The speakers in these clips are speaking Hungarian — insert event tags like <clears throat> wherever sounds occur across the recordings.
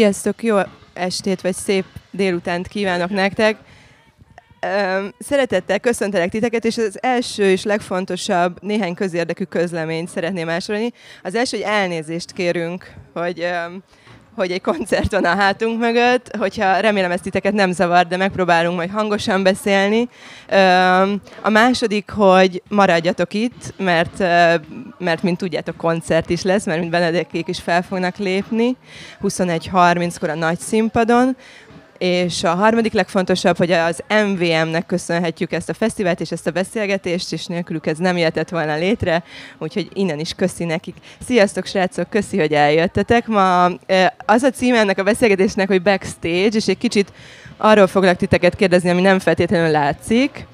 Sziasztok, jó estét vagy szép délutánt kívánok nektek. Szeretettel köszöntelek titeket, és az első és legfontosabb néhány közérdekű közleményt szeretném másolni. Az első, hogy elnézést kérünk, hogy hogy egy koncert van a hátunk mögött, hogyha remélem ezt titeket nem zavar, de megpróbálunk majd hangosan beszélni. A második, hogy maradjatok itt, mert, mert mint tudjátok, koncert is lesz, mert mint Benedekék is fel fognak lépni 21.30-kor a nagy színpadon, és a harmadik legfontosabb, hogy az MVM-nek köszönhetjük ezt a fesztivált és ezt a beszélgetést, és nélkülük ez nem jöhetett volna létre, úgyhogy innen is köszi nekik. Sziasztok, srácok, köszi, hogy eljöttetek. Ma az a címe ennek a beszélgetésnek, hogy backstage, és egy kicsit arról foglak titeket kérdezni, ami nem feltétlenül látszik.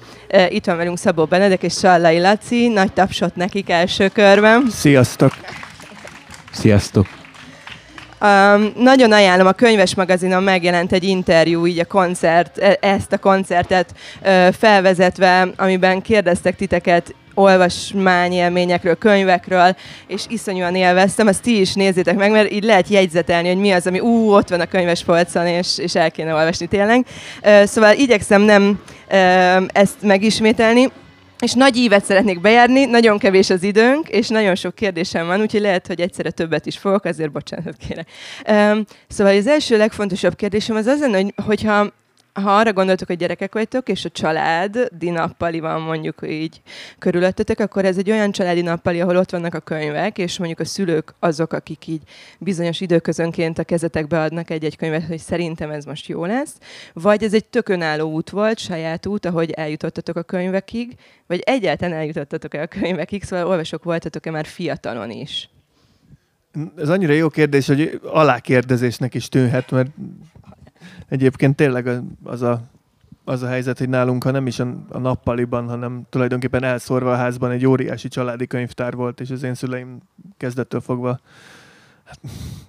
Itt van velünk Szabó Benedek és Sallai Laci, nagy tapsot nekik első körben. Sziasztok! Sziasztok! Um, nagyon ajánlom, a könyves magazinon megjelent egy interjú, így a koncert, e, ezt a koncertet uh, felvezetve, amiben kérdeztek titeket olvasmányélményekről, könyvekről, és iszonyúan élveztem, azt ti is nézzétek meg, mert így lehet jegyzetelni, hogy mi az, ami ú, ott van a könyves polcon, és, és el kéne olvasni tényleg. Uh, szóval igyekszem nem uh, ezt megismételni, és nagy ívet szeretnék bejárni, nagyon kevés az időnk, és nagyon sok kérdésem van, úgyhogy lehet, hogy egyszerre többet is fogok, azért bocsánat kérek. Szóval az első legfontosabb kérdésem az az lenne, hogy, hogyha ha arra gondoltok, hogy gyerekek vagytok, és a család nappali van mondjuk így körülöttetek, akkor ez egy olyan családi nappali, ahol ott vannak a könyvek, és mondjuk a szülők azok, akik így bizonyos időközönként a kezetekbe adnak egy-egy könyvet, hogy szerintem ez most jó lesz, vagy ez egy tök önálló út volt, saját út, ahogy eljutottatok a könyvekig, vagy egyáltalán eljutottatok el a könyvekig, szóval olvasok voltatok-e már fiatalon is? Ez annyira jó kérdés, hogy alákérdezésnek is tűnhet, mert Egyébként tényleg az a, az a helyzet, hogy nálunk, ha nem is a, a nappaliban, hanem tulajdonképpen elszórva a házban egy óriási családi könyvtár volt, és az én szüleim kezdettől fogva hát,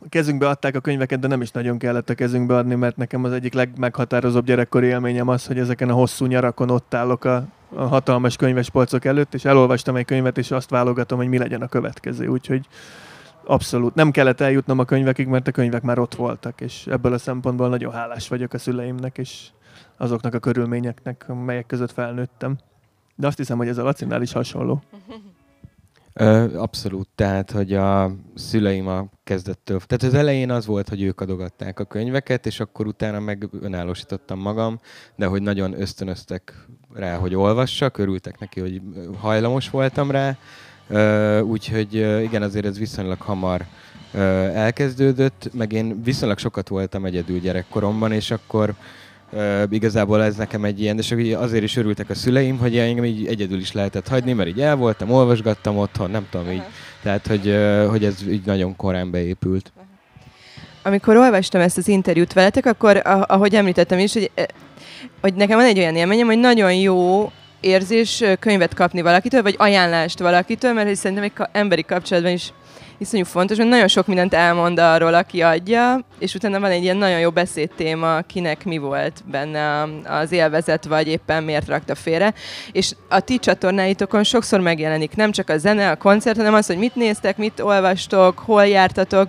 a kezünkbe adták a könyveket, de nem is nagyon kellett a kezünkbe adni, mert nekem az egyik legmeghatározóbb gyerekkori élményem az, hogy ezeken a hosszú nyarakon ott állok a, a hatalmas könyves polcok előtt, és elolvastam egy könyvet, és azt válogatom, hogy mi legyen a következő. Úgyhogy abszolút nem kellett eljutnom a könyvekig, mert a könyvek már ott voltak, és ebből a szempontból nagyon hálás vagyok a szüleimnek, és azoknak a körülményeknek, melyek között felnőttem. De azt hiszem, hogy ez a Lacinál is hasonló. Abszolút, tehát, hogy a szüleim a kezdettől, tehát az elején az volt, hogy ők adogatták a könyveket, és akkor utána meg önállósítottam magam, de hogy nagyon ösztönöztek rá, hogy olvassak, örültek neki, hogy hajlamos voltam rá, úgyhogy igen, azért ez viszonylag hamar elkezdődött, meg én viszonylag sokat voltam egyedül gyerekkoromban, és akkor Uh, igazából ez nekem egy ilyen, és azért is örültek a szüleim, hogy engem így egyedül is lehetett hagyni, mert így el voltam, olvasgattam otthon, nem tudom így. Tehát, hogy, uh, hogy ez így nagyon korán beépült. Amikor olvastam ezt az interjút veletek, akkor ahogy említettem is, hogy, hogy nekem van egy olyan élményem, hogy nagyon jó érzés könyvet kapni valakitől, vagy ajánlást valakitől, mert szerintem egy emberi kapcsolatban is iszonyú fontos, mert nagyon sok mindent elmond arról, aki adja, és utána van egy ilyen nagyon jó beszédtéma, kinek mi volt benne az élvezet, vagy éppen miért rakta félre. És a ti csatornáitokon sokszor megjelenik nem csak a zene, a koncert, hanem az, hogy mit néztek, mit olvastok, hol jártatok,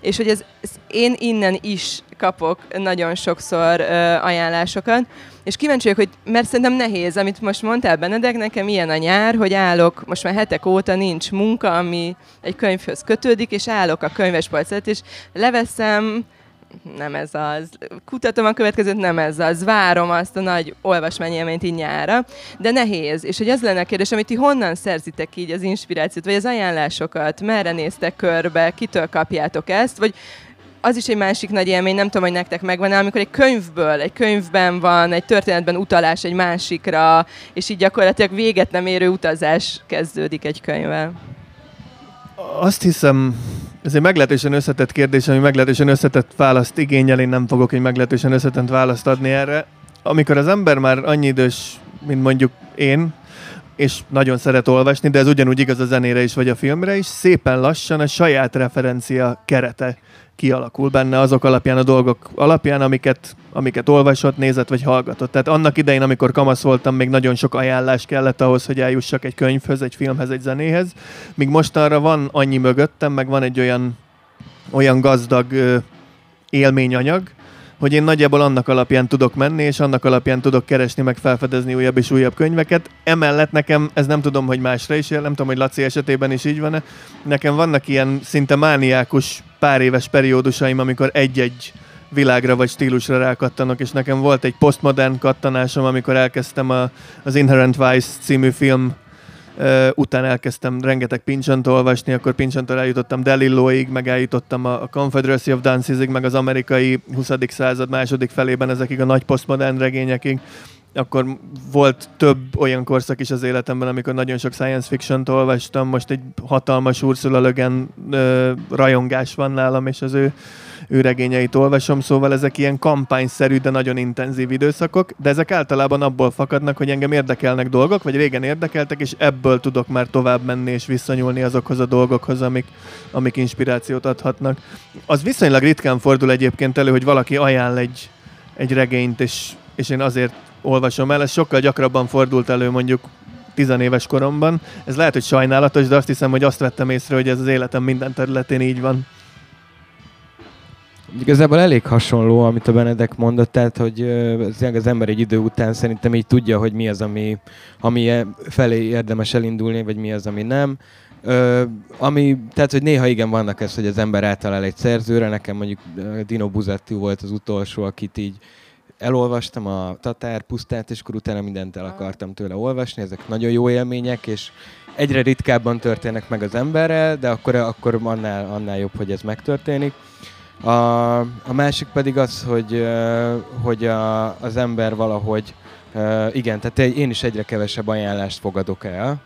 és hogy ez, ez én innen is kapok nagyon sokszor ö, ajánlásokat, és kíváncsi vagyok, hogy mert szerintem nehéz, amit most mondtál Benedek, nekem ilyen a nyár, hogy állok, most már hetek óta nincs munka, ami egy könyvhöz kötődik, és állok a könyvespolcet, és leveszem, nem ez az. Kutatom a következőt, nem ez az. Várom azt a nagy olvasmányélményt így nyára, de nehéz. És hogy az lenne a kérdés, amit ti honnan szerzitek így az inspirációt, vagy az ajánlásokat, merre néztek körbe, kitől kapjátok ezt, vagy az is egy másik nagy élmény, nem tudom, hogy nektek megvan amikor egy könyvből, egy könyvben van, egy történetben utalás egy másikra, és így gyakorlatilag véget nem érő utazás kezdődik egy könyvvel. Azt hiszem, ez egy meglehetősen összetett kérdés, ami meglehetősen összetett választ igényel, én nem fogok egy meglehetősen összetett választ adni erre. Amikor az ember már annyi idős, mint mondjuk én, és nagyon szeret olvasni, de ez ugyanúgy igaz a zenére is, vagy a filmre is, szépen lassan a saját referencia kerete kialakul benne azok alapján, a dolgok alapján, amiket, amiket olvasott, nézett vagy hallgatott. Tehát annak idején, amikor kamasz voltam, még nagyon sok ajánlás kellett ahhoz, hogy eljussak egy könyvhöz, egy filmhez, egy zenéhez. Míg mostanra van annyi mögöttem, meg van egy olyan, olyan gazdag élményanyag, hogy én nagyjából annak alapján tudok menni, és annak alapján tudok keresni, meg felfedezni újabb és újabb könyveket. Emellett nekem, ez nem tudom, hogy másra is él, nem tudom, hogy Laci esetében is így van-e, nekem vannak ilyen szinte mániákus pár éves periódusaim, amikor egy-egy világra vagy stílusra rákattanok, és nekem volt egy postmodern kattanásom, amikor elkezdtem a, az Inherent Vice című film utána elkezdtem rengeteg pincsant olvasni, akkor pincsantól eljutottam Delilloig, meg eljutottam a, Confederacy of Dancesig, meg az amerikai 20. század második felében ezekig a nagy postmodern regényekig. Akkor volt több olyan korszak is az életemben, amikor nagyon sok science fiction-t olvastam. Most egy hatalmas Ursula Guin uh, rajongás van nálam, és az ő ő regényeit olvasom, szóval ezek ilyen kampányszerű, de nagyon intenzív időszakok, de ezek általában abból fakadnak, hogy engem érdekelnek dolgok, vagy régen érdekeltek, és ebből tudok már tovább menni és visszanyúlni azokhoz a dolgokhoz, amik, amik inspirációt adhatnak. Az viszonylag ritkán fordul egyébként elő, hogy valaki ajánl egy, egy regényt, és, és én azért olvasom el, ez sokkal gyakrabban fordult elő mondjuk tizenéves koromban. Ez lehet, hogy sajnálatos, de azt hiszem, hogy azt vettem észre, hogy ez az életem minden területén így van. Igazából elég hasonló, amit a Benedek mondott, tehát hogy az ember egy idő után szerintem így tudja, hogy mi az, ami, ami e felé érdemes elindulni, vagy mi az, ami nem. Ö, ami, tehát, hogy néha igen vannak ez, hogy az ember általál egy szerzőre, nekem mondjuk Dino Buzetti volt az utolsó, akit így elolvastam a Tatár pusztát, és akkor utána mindent el akartam tőle olvasni, ezek nagyon jó élmények, és egyre ritkábban történnek meg az emberrel, de akkor, akkor annál, annál jobb, hogy ez megtörténik. A, a másik pedig az, hogy, hogy a, az ember valahogy, igen, tehát én is egyre kevesebb ajánlást fogadok el,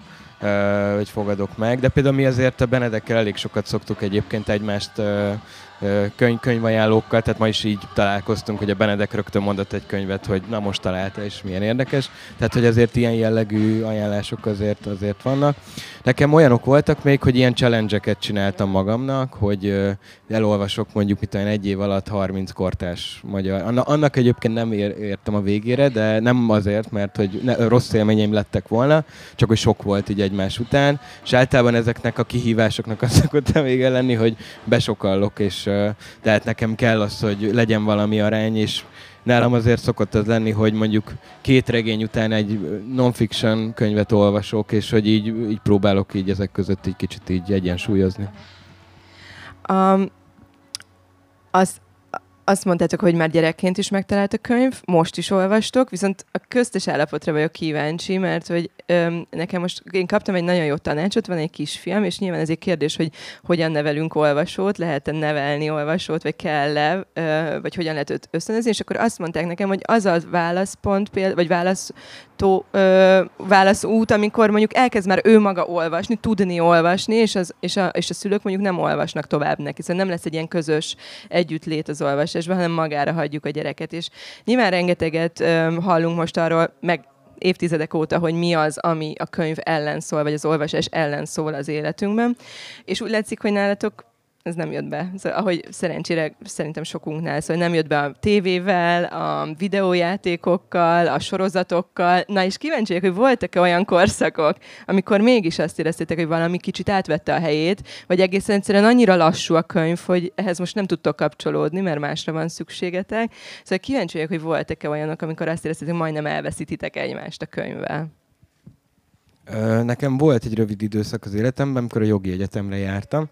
hogy fogadok meg, de például mi azért a Benedekkel elég sokat szoktuk egyébként egymást könyv, könyvajánlókkal, tehát ma is így találkoztunk, hogy a Benedek rögtön mondott egy könyvet, hogy na most találta, és milyen érdekes. Tehát, hogy azért ilyen jellegű ajánlások azért, azért vannak. Nekem olyanok voltak még, hogy ilyen challenge csináltam magamnak, hogy elolvasok mondjuk mit olyan egy év alatt 30 kortás magyar. Annak egyébként nem ér, értem a végére, de nem azért, mert hogy ne, rossz élményeim lettek volna, csak hogy sok volt így egymás után, és általában ezeknek a kihívásoknak az <laughs> szokott vége lenni, hogy besokallok, és tehát nekem kell az, hogy legyen valami arány, és nálam azért szokott az lenni, hogy mondjuk két regény után egy non-fiction könyvet olvasok, és hogy így, így próbálok így ezek között egy kicsit így egyensúlyozni. Um, az, azt mondtátok, hogy már gyerekként is megtalált a könyv, most is olvastok, viszont a köztes állapotra vagyok kíváncsi, mert hogy öm, nekem most, én kaptam egy nagyon jó tanácsot, van egy kisfiam, és nyilván ez egy kérdés, hogy hogyan nevelünk olvasót, lehet-e nevelni olvasót, vagy kell-e, ö, vagy hogyan lehet őt ösztönözni, és akkor azt mondták nekem, hogy az a válaszpont, péld, vagy választó, ö, válaszút, amikor mondjuk elkezd már ő maga olvasni, tudni olvasni, és, az, és, a, és a szülők mondjuk nem olvasnak tovább neki, szóval nem lesz egy ilyen közös együttlét az olvasásban, hanem magára hagyjuk a gyereket, és nyilván rengeteget ö, hallunk most arról, meg évtizedek óta, hogy mi az, ami a könyv ellen szól, vagy az olvasás ellen szól az életünkben. És úgy látszik, hogy nálatok ez nem jött be. Szóval, ahogy szerencsére szerintem sokunknál, szóval nem jött be a tévével, a videójátékokkal, a sorozatokkal. Na és kíváncsiak, hogy voltak-e olyan korszakok, amikor mégis azt éreztétek, hogy valami kicsit átvette a helyét, vagy egészen egyszerűen annyira lassú a könyv, hogy ehhez most nem tudtok kapcsolódni, mert másra van szükségetek. Szóval kíváncsiak, hogy voltak-e olyanok, amikor azt éreztétek, hogy majdnem elveszítitek egymást a könyvvel. Nekem volt egy rövid időszak az életemben, amikor a jogi egyetemre jártam.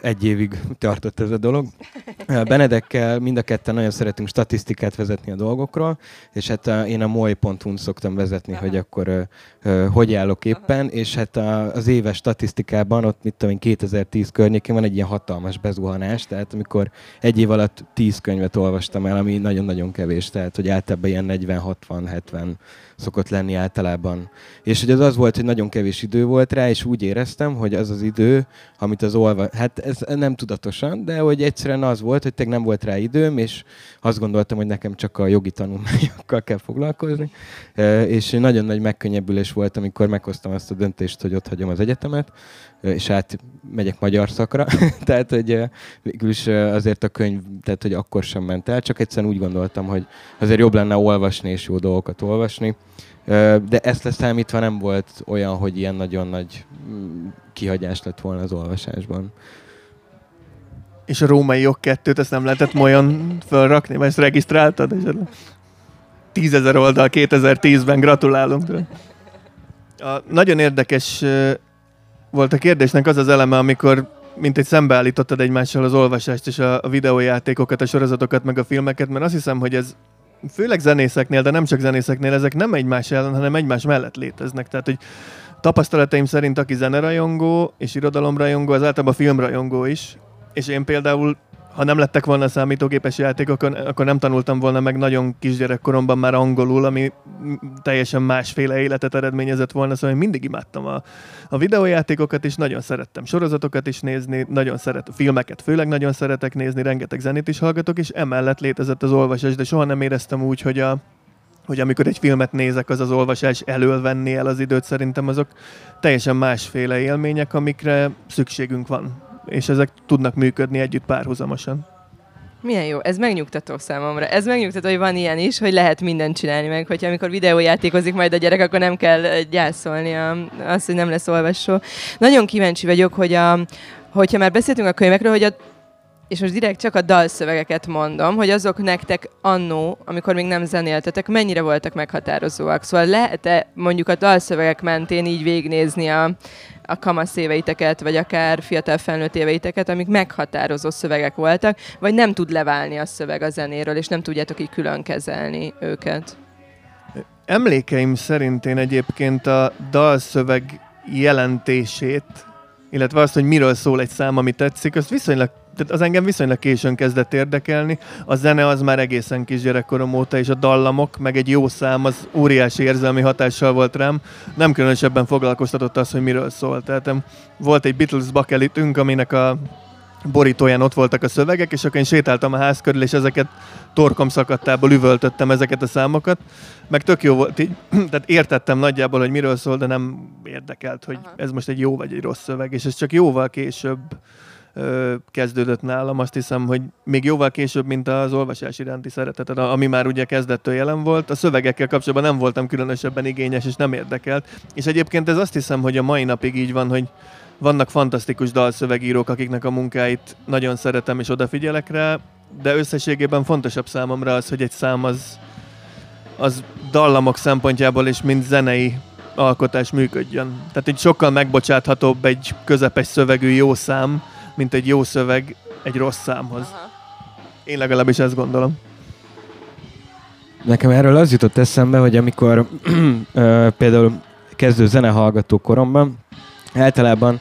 Egy évig tartott ez a dolog. Benedekkel mind a ketten nagyon szeretünk statisztikát vezetni a dolgokról, és hát én a moly.hu-n szoktam vezetni, Aha. hogy akkor hogy állok éppen, és hát az éves statisztikában ott, mit tudom én, 2010 környékén van egy ilyen hatalmas bezuhanás, tehát amikor egy év alatt 10 könyvet olvastam el, ami nagyon-nagyon kevés, tehát hogy általában ilyen 40-60-70 szokott lenni általában. És hogy az az volt, hogy nagyon kevés idő volt rá, és úgy éreztem, hogy az az idő, amit az olva... Hát ez nem tudatosan, de hogy egyszerűen az volt, hogy tényleg nem volt rá időm, és azt gondoltam, hogy nekem csak a jogi tanulmányokkal kell foglalkozni. És nagyon nagy megkönnyebbülés volt, amikor meghoztam azt a döntést, hogy ott hagyom az egyetemet, és át megyek magyar szakra. <laughs> tehát, hogy végül is azért a könyv, tehát, hogy akkor sem ment el, csak egyszerűen úgy gondoltam, hogy azért jobb lenne olvasni és jó dolgokat olvasni. De ezt leszámítva nem volt olyan, hogy ilyen nagyon nagy mm, kihagyás lett volna az olvasásban. és a római jog kettőt, ezt nem lehetett olyan fölrakni, vagy ezt regisztráltad? És tízezer oldal 2010-ben, gratulálunk. A, nagyon érdekes volt a kérdésnek az az eleme, amikor mint egy szembeállítottad egymással az olvasást és a, videójátékokat, a sorozatokat, meg a filmeket, mert azt hiszem, hogy ez főleg zenészeknél, de nem csak zenészeknél, ezek nem egymás ellen, hanem egymás mellett léteznek. Tehát, hogy tapasztalataim szerint, aki zenerajongó és irodalomrajongó, az általában filmrajongó is, és én például ha nem lettek volna számítógépes játékok, akkor nem tanultam volna meg nagyon kisgyerekkoromban már angolul, ami teljesen másféle életet eredményezett volna, szóval én mindig imádtam a, a videójátékokat, és nagyon szerettem sorozatokat is nézni, nagyon szeret, filmeket főleg nagyon szeretek nézni, rengeteg zenét is hallgatok, és emellett létezett az olvasás, de soha nem éreztem úgy, hogy a, hogy amikor egy filmet nézek, az az olvasás elől venni el az időt, szerintem azok teljesen másféle élmények, amikre szükségünk van és ezek tudnak működni együtt párhuzamosan. Milyen jó, ez megnyugtató számomra. Ez megnyugtató, hogy van ilyen is, hogy lehet mindent csinálni meg, hogyha amikor videójátékozik majd a gyerek, akkor nem kell gyászolni a, azt, hogy nem lesz olvasó. Nagyon kíváncsi vagyok, hogy a, hogyha már beszéltünk a könyvekről, hogy a és most direkt csak a dalszövegeket mondom, hogy azok nektek annó, amikor még nem zenéltetek, mennyire voltak meghatározóak. Szóval lehet-e mondjuk a dalszövegek mentén így végnézni a, a kamasz éveiteket, vagy akár fiatal felnőtt éveiteket, amik meghatározó szövegek voltak, vagy nem tud leválni a szöveg a zenéről, és nem tudjátok így külön kezelni őket? Emlékeim szerint én egyébként a dalszöveg jelentését, illetve azt, hogy miről szól egy szám, ami tetszik, azt viszonylag tehát az engem viszonylag későn kezdett érdekelni. A zene az már egészen kisgyerekkorom óta, és a dallamok, meg egy jó szám, az óriási érzelmi hatással volt rám. Nem különösebben foglalkoztatott az, hogy miről szól. Tehát volt egy Beatles bakelitünk, aminek a borítóján ott voltak a szövegek, és akkor én sétáltam a ház körül, és ezeket torkom szakadtából üvöltöttem ezeket a számokat, meg tök jó volt így, <clears throat> tehát értettem nagyjából, hogy miről szól, de nem érdekelt, hogy Aha. ez most egy jó vagy egy rossz szöveg, és ez csak jóval később kezdődött nálam. Azt hiszem, hogy még jóval később, mint az olvasás iránti szereteted, ami már ugye kezdettől jelen volt. A szövegekkel kapcsolatban nem voltam különösebben igényes, és nem érdekelt. És egyébként ez azt hiszem, hogy a mai napig így van, hogy vannak fantasztikus dalszövegírók, akiknek a munkáit nagyon szeretem és odafigyelek rá, de összességében fontosabb számomra az, hogy egy szám az, az dallamok szempontjából és mint zenei alkotás működjön. Tehát egy sokkal megbocsáthatóbb egy közepes szövegű jó szám, mint egy jó szöveg egy rossz számhoz. Aha. Én legalábbis ezt gondolom. Nekem erről az jutott eszembe, hogy amikor <clears throat> például kezdő zenehallgató koromban, általában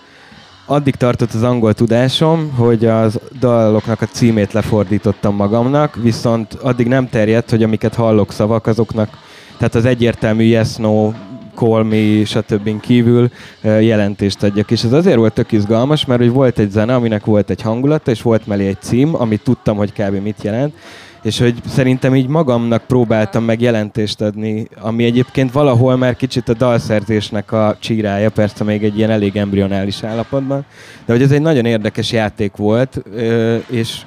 addig tartott az angol tudásom, hogy az daloknak a címét lefordítottam magamnak, viszont addig nem terjedt, hogy amiket hallok szavak, azoknak, tehát az egyértelmű yes, no, Me, stb. kívül jelentést adjak. És ez azért volt tök izgalmas, mert hogy volt egy zene, aminek volt egy hangulata, és volt mellé egy cím, amit tudtam, hogy kb. mit jelent, és hogy szerintem így magamnak próbáltam meg jelentést adni, ami egyébként valahol már kicsit a dalszerzésnek a csírája, persze még egy ilyen elég embrionális állapotban, de hogy ez egy nagyon érdekes játék volt, és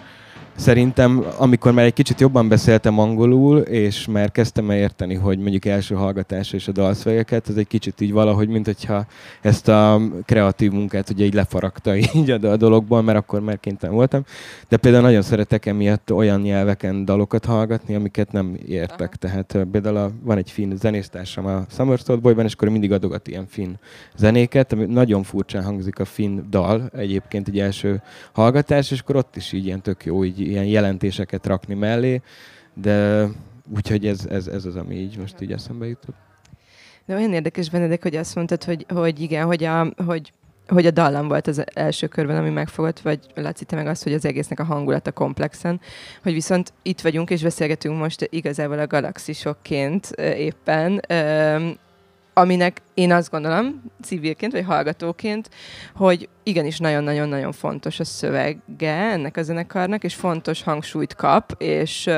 Szerintem, amikor már egy kicsit jobban beszéltem angolul, és már kezdtem el érteni, hogy mondjuk első hallgatásra és a dalszövegeket, ez egy kicsit így valahogy, mint hogyha ezt a kreatív munkát ugye így lefaragta <laughs> így a dologból, mert akkor már kénytelen voltam. De például nagyon szeretek emiatt olyan nyelveken dalokat hallgatni, amiket nem értek. Aha. Tehát például a, van egy finn zenésztársam a Summerstone Boyban, és akkor mindig adogat ilyen finn zenéket, ami nagyon furcsán hangzik a finn dal, egyébként egy első hallgatás, és akkor ott is így ilyen tök jó, így ilyen jelentéseket rakni mellé, de úgyhogy ez, ez, ez az, ami így most így eszembe jutott. De olyan érdekes, Benedek, hogy azt mondtad, hogy, hogy igen, hogy a, hogy hogy a dallam volt az első körben, ami megfogott, vagy Laci, te meg azt, hogy az egésznek a hangulata komplexen, hogy viszont itt vagyunk, és beszélgetünk most igazából a galaxisokként éppen, aminek én azt gondolom, civilként vagy hallgatóként, hogy igenis nagyon-nagyon-nagyon fontos a szövege ennek a zenekarnak, és fontos hangsúlyt kap, és,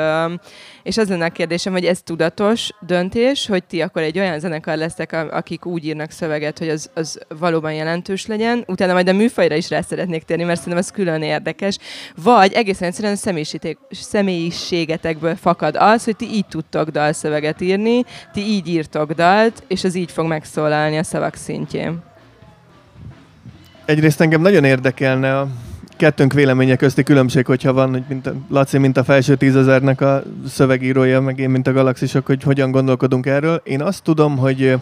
és az lenne a kérdésem, hogy ez tudatos döntés, hogy ti akkor egy olyan zenekar lesztek, akik úgy írnak szöveget, hogy az, az valóban jelentős legyen, utána majd a műfajra is rá szeretnék térni, mert szerintem ez külön érdekes, vagy egészen egyszerűen a személyiségetekből fakad az, hogy ti így tudtok dalszöveget írni, ti így írtok dalt, és az így fog megszólalni a szavak szintjén egyrészt engem nagyon érdekelne a kettőnk véleménye közti különbség, hogyha van, hogy mint a, Laci, mint a felső tízezernek a szövegírója, meg én, mint a galaxisok, hogy hogyan gondolkodunk erről. Én azt tudom, hogy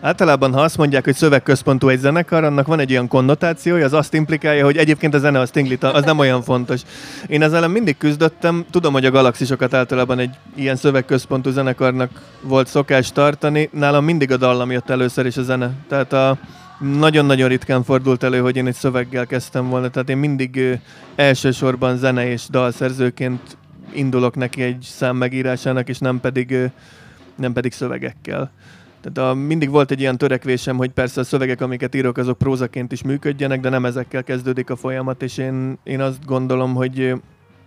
általában, ha azt mondják, hogy szövegközpontú egy zenekar, annak van egy olyan konnotációja, az azt implikálja, hogy egyébként a zene az tinglita, az nem olyan fontos. Én ezzel mindig küzdöttem, tudom, hogy a galaxisokat általában egy ilyen szövegközpontú zenekarnak volt szokás tartani, nálam mindig a dallam jött először is a zene. Tehát a, nagyon-nagyon ritkán fordult elő, hogy én egy szöveggel kezdtem volna, tehát én mindig elsősorban zene és dalszerzőként indulok neki egy szám megírásának, és nem pedig, nem pedig szövegekkel. Tehát a, mindig volt egy ilyen törekvésem, hogy persze a szövegek, amiket írok, azok prózaként is működjenek, de nem ezekkel kezdődik a folyamat, és én, én azt gondolom, hogy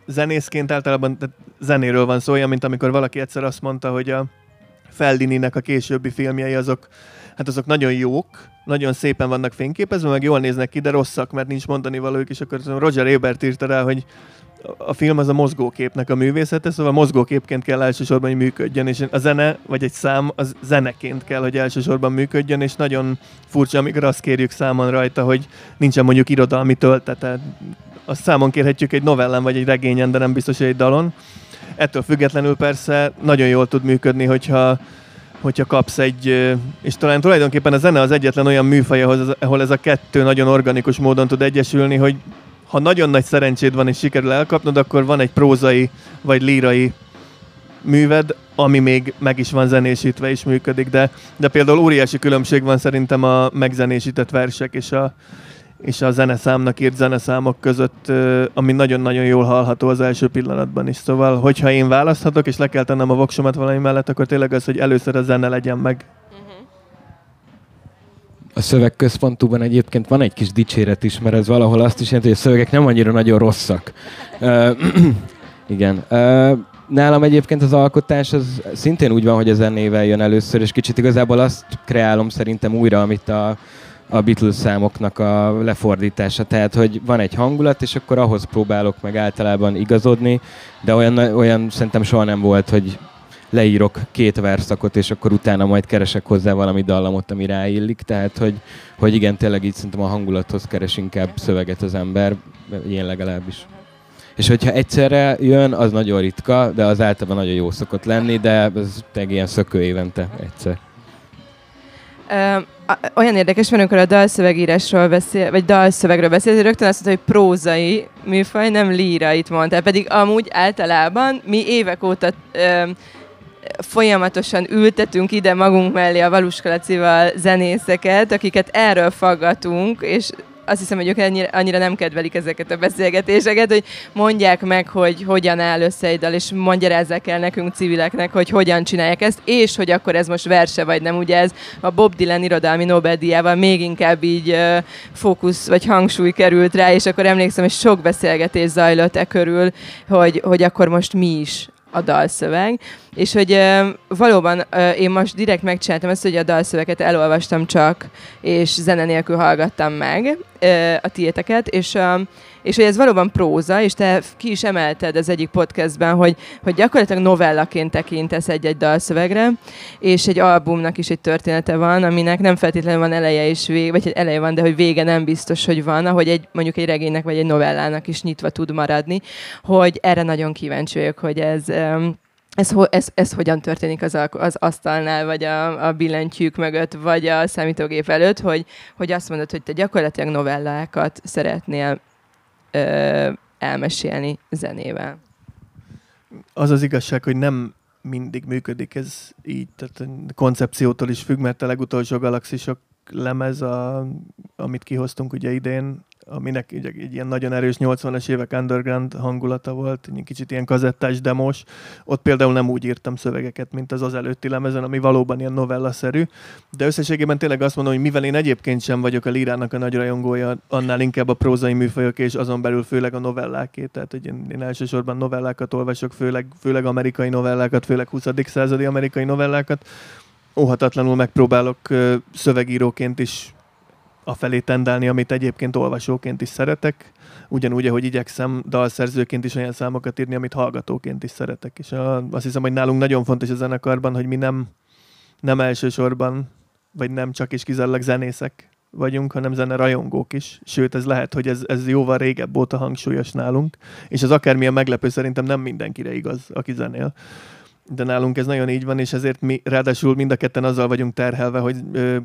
zenészként általában tehát zenéről van szó, olyan, mint amikor valaki egyszer azt mondta, hogy a Fellininek a későbbi filmjei azok, hát azok nagyon jók, nagyon szépen vannak fényképezve, meg jól néznek ki, de rosszak, mert nincs mondani valójuk, és akkor Roger Ebert írta rá, hogy a film az a mozgóképnek a művészete, szóval mozgóképként kell elsősorban, hogy működjön, és a zene, vagy egy szám, az zeneként kell, hogy elsősorban működjön, és nagyon furcsa, amikor azt kérjük számon rajta, hogy nincsen mondjuk irodalmi töltete. Azt számon kérhetjük egy novellán, vagy egy regényen, de nem biztos, hogy egy dalon. Ettől függetlenül persze nagyon jól tud működni, hogyha hogyha kapsz egy, és talán tulajdonképpen a zene az egyetlen olyan műfaj, ahol, ez a kettő nagyon organikus módon tud egyesülni, hogy ha nagyon nagy szerencséd van és sikerül elkapnod, akkor van egy prózai vagy lírai műved, ami még meg is van zenésítve és működik, de, de például óriási különbség van szerintem a megzenésített versek és a, és a zeneszámnak írt zeneszámok között, ami nagyon-nagyon jól hallható az első pillanatban is. Szóval, hogyha én választhatok, és le kell tennem a voksomat valami mellett, akkor tényleg az, hogy először a zene legyen meg. A szövegközpontúban egyébként van egy kis dicséret is, mert ez valahol azt is jelenti, hogy a szövegek nem annyira nagyon rosszak. <clears throat> Igen. Nálam egyébként az alkotás az szintén úgy van, hogy a zenével jön először, és kicsit igazából azt kreálom szerintem újra, amit a, a Beatles számoknak a lefordítása. Tehát, hogy van egy hangulat, és akkor ahhoz próbálok meg általában igazodni, de olyan, olyan szerintem soha nem volt, hogy leírok két verszakot, és akkor utána majd keresek hozzá valami dallamot, ami ráillik. Tehát, hogy, hogy igen, tényleg így szerintem a hangulathoz keres inkább szöveget az ember, én legalábbis. És hogyha egyszerre jön, az nagyon ritka, de az általában nagyon jó szokott lenni, de ez tényleg ilyen szökő évente egyszer. Olyan érdekes, mert amikor a dalszövegírásról beszél, vagy dalszövegről beszél, rögtön azt mondta, hogy prózai műfaj, nem lírait mondta. Pedig amúgy általában mi évek óta ö, folyamatosan ültetünk ide magunk mellé a Valuskalacival zenészeket, akiket erről faggatunk, és azt hiszem, hogy ők annyira, annyira nem kedvelik ezeket a beszélgetéseket, hogy mondják meg, hogy hogyan áll össze egy dal, és magyarázzák el nekünk civileknek, hogy hogyan csinálják ezt, és hogy akkor ez most verse vagy nem. Ugye ez a Bob Dylan irodalmi Nobel-díjával még inkább így fókusz vagy hangsúly került rá, és akkor emlékszem, hogy sok beszélgetés zajlott e körül, hogy, hogy akkor most mi is a dalszöveg, és hogy uh, valóban uh, én most direkt megcsináltam ezt, hogy a dalszöveget elolvastam csak, és zene nélkül hallgattam meg uh, a tiéteket, és uh, és hogy ez valóban próza, és te ki is emelted az egyik podcastben, hogy, hogy gyakorlatilag novellaként tekintesz egy-egy dalszövegre, és egy albumnak is egy története van, aminek nem feltétlenül van eleje és vége, vagy eleje van, de hogy vége nem biztos, hogy van, ahogy egy, mondjuk egy regénynek vagy egy novellának is nyitva tud maradni, hogy erre nagyon kíváncsi vagyok, hogy ez um, ez, ez, ez hogyan történik az, az asztalnál, vagy a, a billentyűk mögött, vagy a számítógép előtt, hogy, hogy azt mondod, hogy te gyakorlatilag novellákat szeretnél ö, elmesélni zenével. Az az igazság, hogy nem mindig működik ez így, tehát a koncepciótól is függ, mert a legutolsó galaxisok lemez, a, amit kihoztunk ugye idén, aminek egy, egy ilyen nagyon erős 80-as évek underground hangulata volt, kicsit ilyen kazettás demos. Ott például nem úgy írtam szövegeket, mint az az előtti lemezen, ami valóban ilyen novellaszerű. De összességében tényleg azt mondom, hogy mivel én egyébként sem vagyok a lírának a nagy rajongója, annál inkább a prózai műfajok, és azon belül főleg a novelláké. Tehát, hogy én, én elsősorban novellákat olvasok, főleg, főleg amerikai novellákat, főleg 20. századi amerikai novellákat. Óhatatlanul megpróbálok szövegíróként is afelé tendálni, amit egyébként olvasóként is szeretek, ugyanúgy, ahogy igyekszem dalszerzőként is olyan számokat írni, amit hallgatóként is szeretek. És a, azt hiszem, hogy nálunk nagyon fontos a zenekarban, hogy mi nem, nem elsősorban, vagy nem csak is kizárólag zenészek, vagyunk, hanem zene rajongók is. Sőt, ez lehet, hogy ez, ez jóval régebb óta hangsúlyos nálunk, és az akármilyen meglepő szerintem nem mindenkire igaz, aki zenél. De nálunk ez nagyon így van, és ezért mi ráadásul mind a ketten azzal vagyunk terhelve, hogy ö,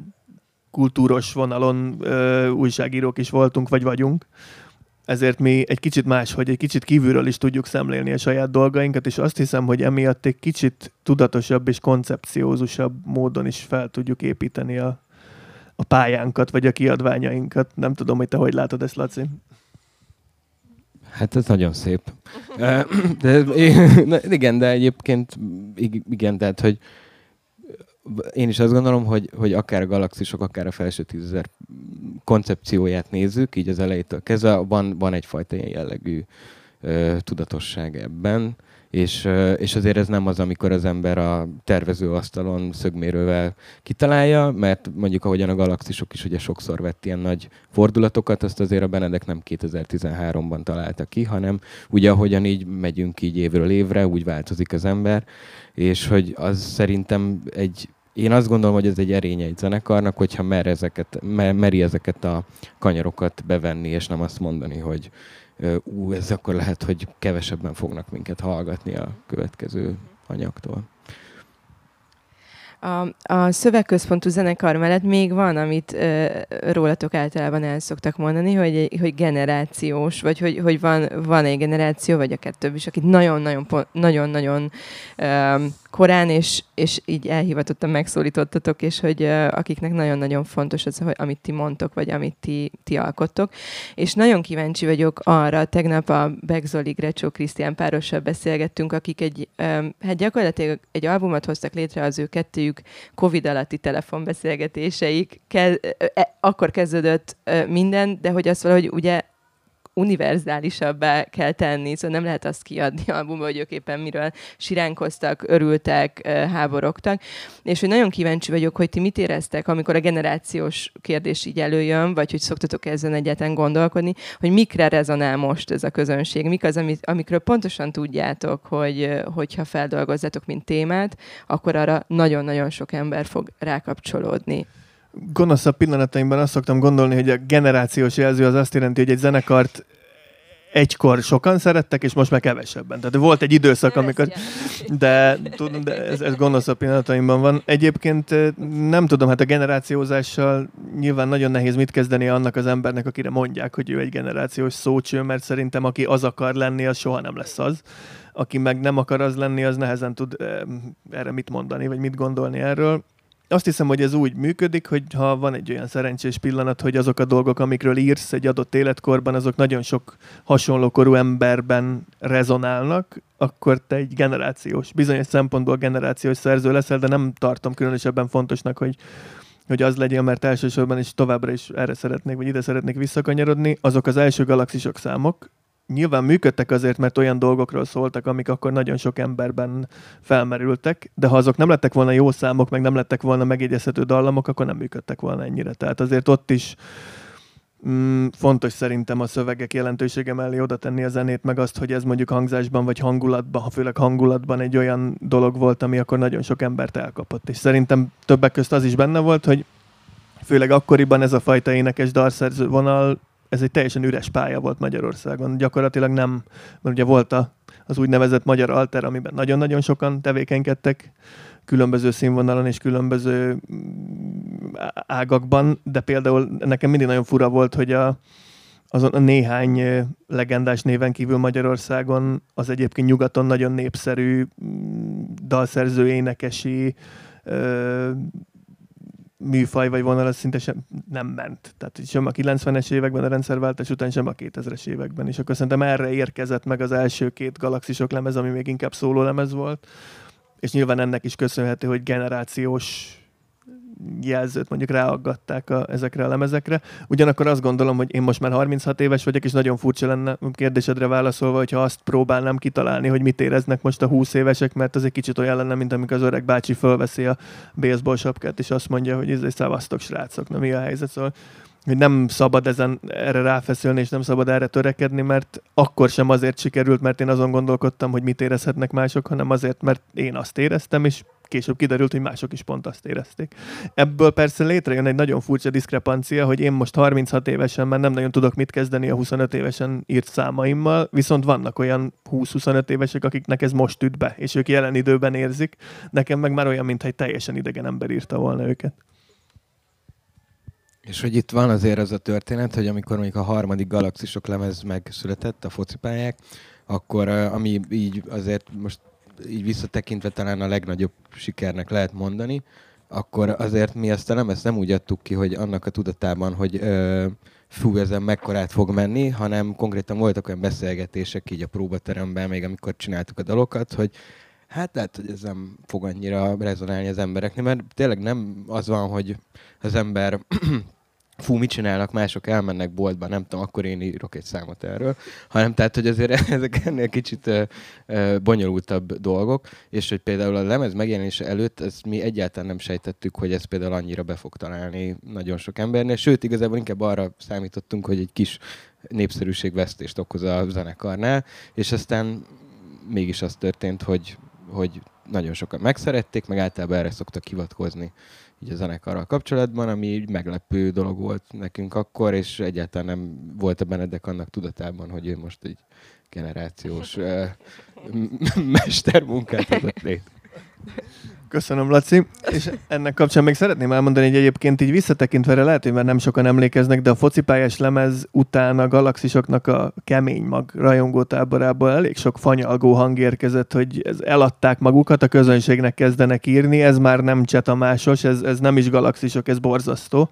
kultúros vonalon ö, újságírók is voltunk, vagy vagyunk. Ezért mi egy kicsit más, hogy egy kicsit kívülről is tudjuk szemlélni a saját dolgainkat, és azt hiszem, hogy emiatt egy kicsit tudatosabb és koncepciózusabb módon is fel tudjuk építeni a, a pályánkat, vagy a kiadványainkat. Nem tudom, hogy te hogy látod ezt, Laci. Hát ez nagyon szép. <laughs> de, <laughs> igen, de egyébként igen, tehát, hogy én is azt gondolom, hogy, hogy akár a galaxisok, akár a felső tízezer koncepcióját nézzük, így az elejétől kezdve, van, van egyfajta ilyen jellegű ö, tudatosság ebben, és, és azért ez nem az, amikor az ember a tervezőasztalon szögmérővel kitalálja, mert mondjuk ahogyan a galaxisok is ugye sokszor vett ilyen nagy fordulatokat, azt azért a Benedek nem 2013-ban találta ki, hanem ugye ahogyan így megyünk így évről évre, úgy változik az ember, és hogy az szerintem egy én azt gondolom, hogy ez egy erény egy zenekarnak, hogyha mer ezeket, mer, meri ezeket a kanyarokat bevenni, és nem azt mondani, hogy ú, ez akkor lehet, hogy kevesebben fognak minket hallgatni a következő anyagtól. A, a szövegközpontú zenekar mellett még van, amit ö, rólatok általában el szoktak mondani, hogy, hogy generációs, vagy hogy, hogy van, van egy generáció, vagy akár több is, akit nagyon-nagyon nagyon-nagyon korán, és, és így elhivatottan megszólítottatok, és hogy uh, akiknek nagyon-nagyon fontos az, hogy amit ti mondtok, vagy amit ti, ti alkottok. És nagyon kíváncsi vagyok arra, tegnap a Begzoli Grecsó Krisztián párossal beszélgettünk, akik egy, um, hát gyakorlatilag egy albumot hoztak létre az ő kettőjük Covid alatti telefonbeszélgetéseik. Ke- e, akkor kezdődött uh, minden, de hogy azt valahogy ugye univerzálisabbá kell tenni, szóval nem lehet azt kiadni albumba, hogy ők éppen miről siránkoztak, örültek, háborogtak. És hogy nagyon kíváncsi vagyok, hogy ti mit éreztek, amikor a generációs kérdés így előjön, vagy hogy szoktatok ezen egyetlen gondolkodni, hogy mikre rezonál most ez a közönség, mik az, amit, amikről pontosan tudjátok, hogy hogyha feldolgozzátok, mint témát, akkor arra nagyon-nagyon sok ember fog rákapcsolódni gonoszabb pillanataimban azt szoktam gondolni, hogy a generációs jelző az azt jelenti, hogy egy zenekart egykor sokan szerettek, és most már kevesebben. Tehát volt egy időszak, amikor... De, tudom, de ez, ez gonoszabb pillanataimban van. Egyébként nem tudom, hát a generációzással nyilván nagyon nehéz mit kezdeni annak az embernek, akire mondják, hogy ő egy generációs szócső, mert szerintem aki az akar lenni, az soha nem lesz az. Aki meg nem akar az lenni, az nehezen tud erre mit mondani, vagy mit gondolni erről azt hiszem, hogy ez úgy működik, hogy ha van egy olyan szerencsés pillanat, hogy azok a dolgok, amikről írsz egy adott életkorban, azok nagyon sok hasonló korú emberben rezonálnak, akkor te egy generációs, bizonyos szempontból generációs szerző leszel, de nem tartom különösebben fontosnak, hogy hogy az legyen, mert elsősorban is továbbra is erre szeretnék, vagy ide szeretnék visszakanyarodni, azok az első galaxisok számok, nyilván működtek azért, mert olyan dolgokról szóltak, amik akkor nagyon sok emberben felmerültek, de ha azok nem lettek volna jó számok, meg nem lettek volna megjegyezhető dallamok, akkor nem működtek volna ennyire. Tehát azért ott is mm, fontos szerintem a szövegek jelentősége mellé oda tenni a zenét, meg azt, hogy ez mondjuk hangzásban vagy hangulatban, ha főleg hangulatban egy olyan dolog volt, ami akkor nagyon sok embert elkapott. És szerintem többek közt az is benne volt, hogy főleg akkoriban ez a fajta énekes dalszerző vonal ez egy teljesen üres pálya volt Magyarországon. Gyakorlatilag nem, mert ugye volt a, az úgynevezett Magyar Alter, amiben nagyon-nagyon sokan tevékenykedtek, különböző színvonalon és különböző mm, ágakban, de például nekem mindig nagyon fura volt, hogy a, azon a néhány legendás néven kívül Magyarországon az egyébként nyugaton nagyon népszerű mm, dalszerző, énekesi, műfaj vagy vonal az szinte sem nem ment. Tehát sem a 90-es években a rendszerváltás után, sem a 2000-es években. És akkor szerintem erre érkezett meg az első két galaxisok lemez, ami még inkább szóló lemez volt. És nyilván ennek is köszönhető, hogy generációs jelzőt mondjuk ráaggatták a, ezekre a lemezekre. Ugyanakkor azt gondolom, hogy én most már 36 éves vagyok, és nagyon furcsa lenne kérdésedre válaszolva, hogyha azt próbálnám kitalálni, hogy mit éreznek most a 20 évesek, mert az egy kicsit olyan lenne, mint amikor az öreg bácsi fölveszi a baseball sapkát, és azt mondja, hogy ez egy szavaztok srácok, na mi a helyzet. Szóval hogy nem szabad ezen erre ráfeszülni, és nem szabad erre törekedni, mert akkor sem azért sikerült, mert én azon gondolkodtam, hogy mit érezhetnek mások, hanem azért, mert én azt éreztem, és később kiderült, hogy mások is pont azt érezték. Ebből persze létrejön egy nagyon furcsa diszkrepancia, hogy én most 36 évesen már nem nagyon tudok mit kezdeni a 25 évesen írt számaimmal, viszont vannak olyan 20-25 évesek, akiknek ez most üt be, és ők jelen időben érzik. Nekem meg már olyan, mintha egy teljesen idegen ember írta volna őket. És hogy itt van azért az a történet, hogy amikor mondjuk a harmadik galaxisok lemez megszületett, a focipályák, akkor ami így azért most így visszatekintve talán a legnagyobb sikernek lehet mondani, akkor azért mi ezt nem, ezt nem úgy adtuk ki, hogy annak a tudatában, hogy ö, fú, ezen mekkorát fog menni, hanem konkrétan voltak olyan beszélgetések így a próbateremben, még amikor csináltuk a dalokat, hogy hát lehet, hogy ez nem fog annyira rezonálni az embereknél, mert tényleg nem az van, hogy az ember fú, mit csinálnak? Mások, elmennek boltba, nem tudom, akkor én írok egy számot erről, hanem tehát, hogy azért <laughs> ezek ennél kicsit ö, ö, bonyolultabb dolgok, és hogy például a lemez megjelenése előtt ezt mi egyáltalán nem sejtettük, hogy ez például annyira be fog találni nagyon sok embernél, sőt, igazából inkább arra számítottunk, hogy egy kis népszerűségvesztést okoz a zenekarnál, és aztán mégis az történt, hogy, hogy nagyon sokan megszerették, meg általában erre szoktak hivatkozni így a zenekarral kapcsolatban, ami így meglepő dolog volt nekünk akkor, és egyáltalán nem volt a Benedek annak tudatában, hogy ő most egy generációs mestermunkát adott létre. Köszönöm, Laci. És ennek kapcsán még szeretném elmondani, hogy egyébként így visszatekintve erre lehet, hogy már nem sokan emlékeznek, de a focipályás lemez után a galaxisoknak a kemény mag rajongó táborából elég sok fanyalgó hang érkezett, hogy ez eladták magukat, a közönségnek kezdenek írni, ez már nem csetamásos, ez, ez nem is galaxisok, ez borzasztó.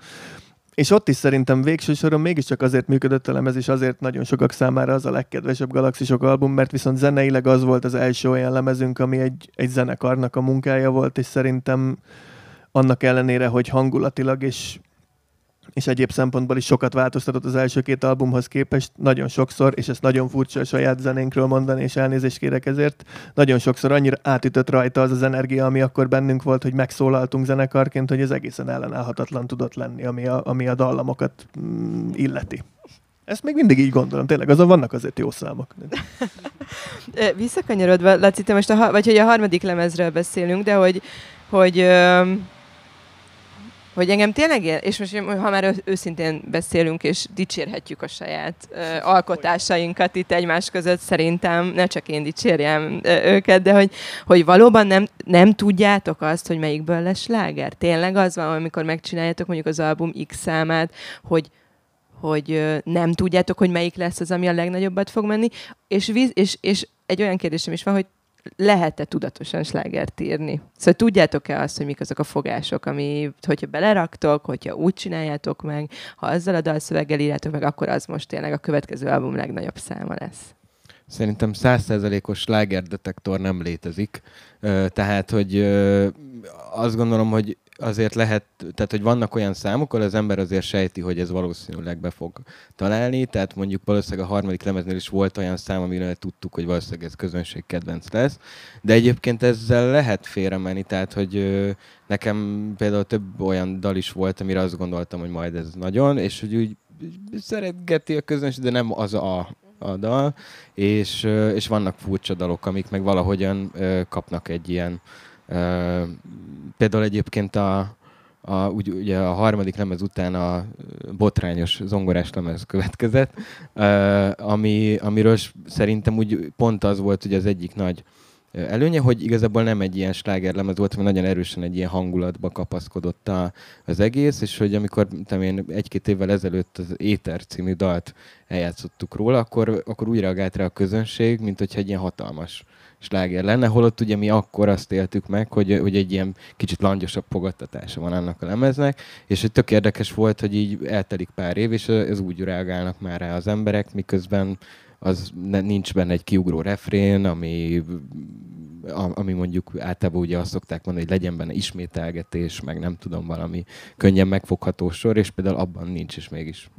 És ott is szerintem végső soron mégiscsak azért működött a lemez, és azért nagyon sokak számára az a legkedvesebb Galaxisok album, mert viszont zeneileg az volt az első olyan lemezünk, ami egy, egy zenekarnak a munkája volt, és szerintem annak ellenére, hogy hangulatilag és és egyéb szempontból is sokat változtatott az első két albumhoz képest, nagyon sokszor, és ezt nagyon furcsa a saját zenénkről mondani, és elnézést kérek ezért, nagyon sokszor annyira átütött rajta az az energia, ami akkor bennünk volt, hogy megszólaltunk zenekarként, hogy ez egészen ellenállhatatlan tudott lenni, ami a, ami a dallamokat mm, illeti. Ezt még mindig így gondolom, tényleg, azon vannak azért jó számok. <laughs> Visszakanyarodva, Laci, te most a, vagy hogy a harmadik lemezről beszélünk, de hogy, hogy hogy engem tényleg, és most ha már őszintén beszélünk, és dicsérhetjük a saját uh, alkotásainkat itt egymás között, szerintem ne csak én dicsérjem uh, őket, de hogy, hogy valóban nem, nem tudjátok azt, hogy melyikből lesz sláger. Tényleg az van, amikor megcsináljátok mondjuk az album X számát, hogy hogy nem tudjátok, hogy melyik lesz az, ami a legnagyobbat fog menni, és, víz, és, és egy olyan kérdésem is van, hogy lehet-e tudatosan slágert írni? Szóval tudjátok-e azt, hogy mik azok a fogások, ami, hogyha beleraktok, hogyha úgy csináljátok meg, ha azzal a dalszöveggel írjátok meg, akkor az most tényleg a következő album legnagyobb száma lesz. Szerintem százszerzelékos slágerdetektor nem létezik. Tehát, hogy azt gondolom, hogy azért lehet, tehát hogy vannak olyan számok, ahol az ember azért sejti, hogy ez valószínűleg be fog találni, tehát mondjuk valószínűleg a harmadik lemeznél is volt olyan szám, amire tudtuk, hogy valószínűleg ez közönség kedvenc lesz, de egyébként ezzel lehet félremenni, tehát hogy nekem például több olyan dal is volt, amire azt gondoltam, hogy majd ez nagyon, és hogy úgy szeretgeti a közönség, de nem az a, a dal, és, és vannak furcsa dalok, amik meg valahogyan kapnak egy ilyen Például egyébként a, a, úgy, ugye a harmadik lemez után a botrányos zongorás lemez következett, ami, amiről szerintem úgy pont az volt, hogy az egyik nagy előnye, hogy igazából nem egy ilyen slágerlemez volt, hanem nagyon erősen egy ilyen hangulatba kapaszkodott a, az egész, és hogy amikor én egy-két évvel ezelőtt az Éter című dalt eljátszottuk róla, akkor, akkor úgy reagált rá a közönség, mint hogyha egy ilyen hatalmas sláger lenne, holott ugye mi akkor azt éltük meg, hogy, hogy egy ilyen kicsit langyosabb fogadtatása van annak a lemeznek, és hogy tök érdekes volt, hogy így eltelik pár év, és ez úgy reagálnak már rá az emberek, miközben az ne, nincs benne egy kiugró refrén, ami, ami mondjuk általában ugye azt szokták mondani, hogy legyen benne ismételgetés, meg nem tudom, valami könnyen megfogható sor, és például abban nincs, és mégis.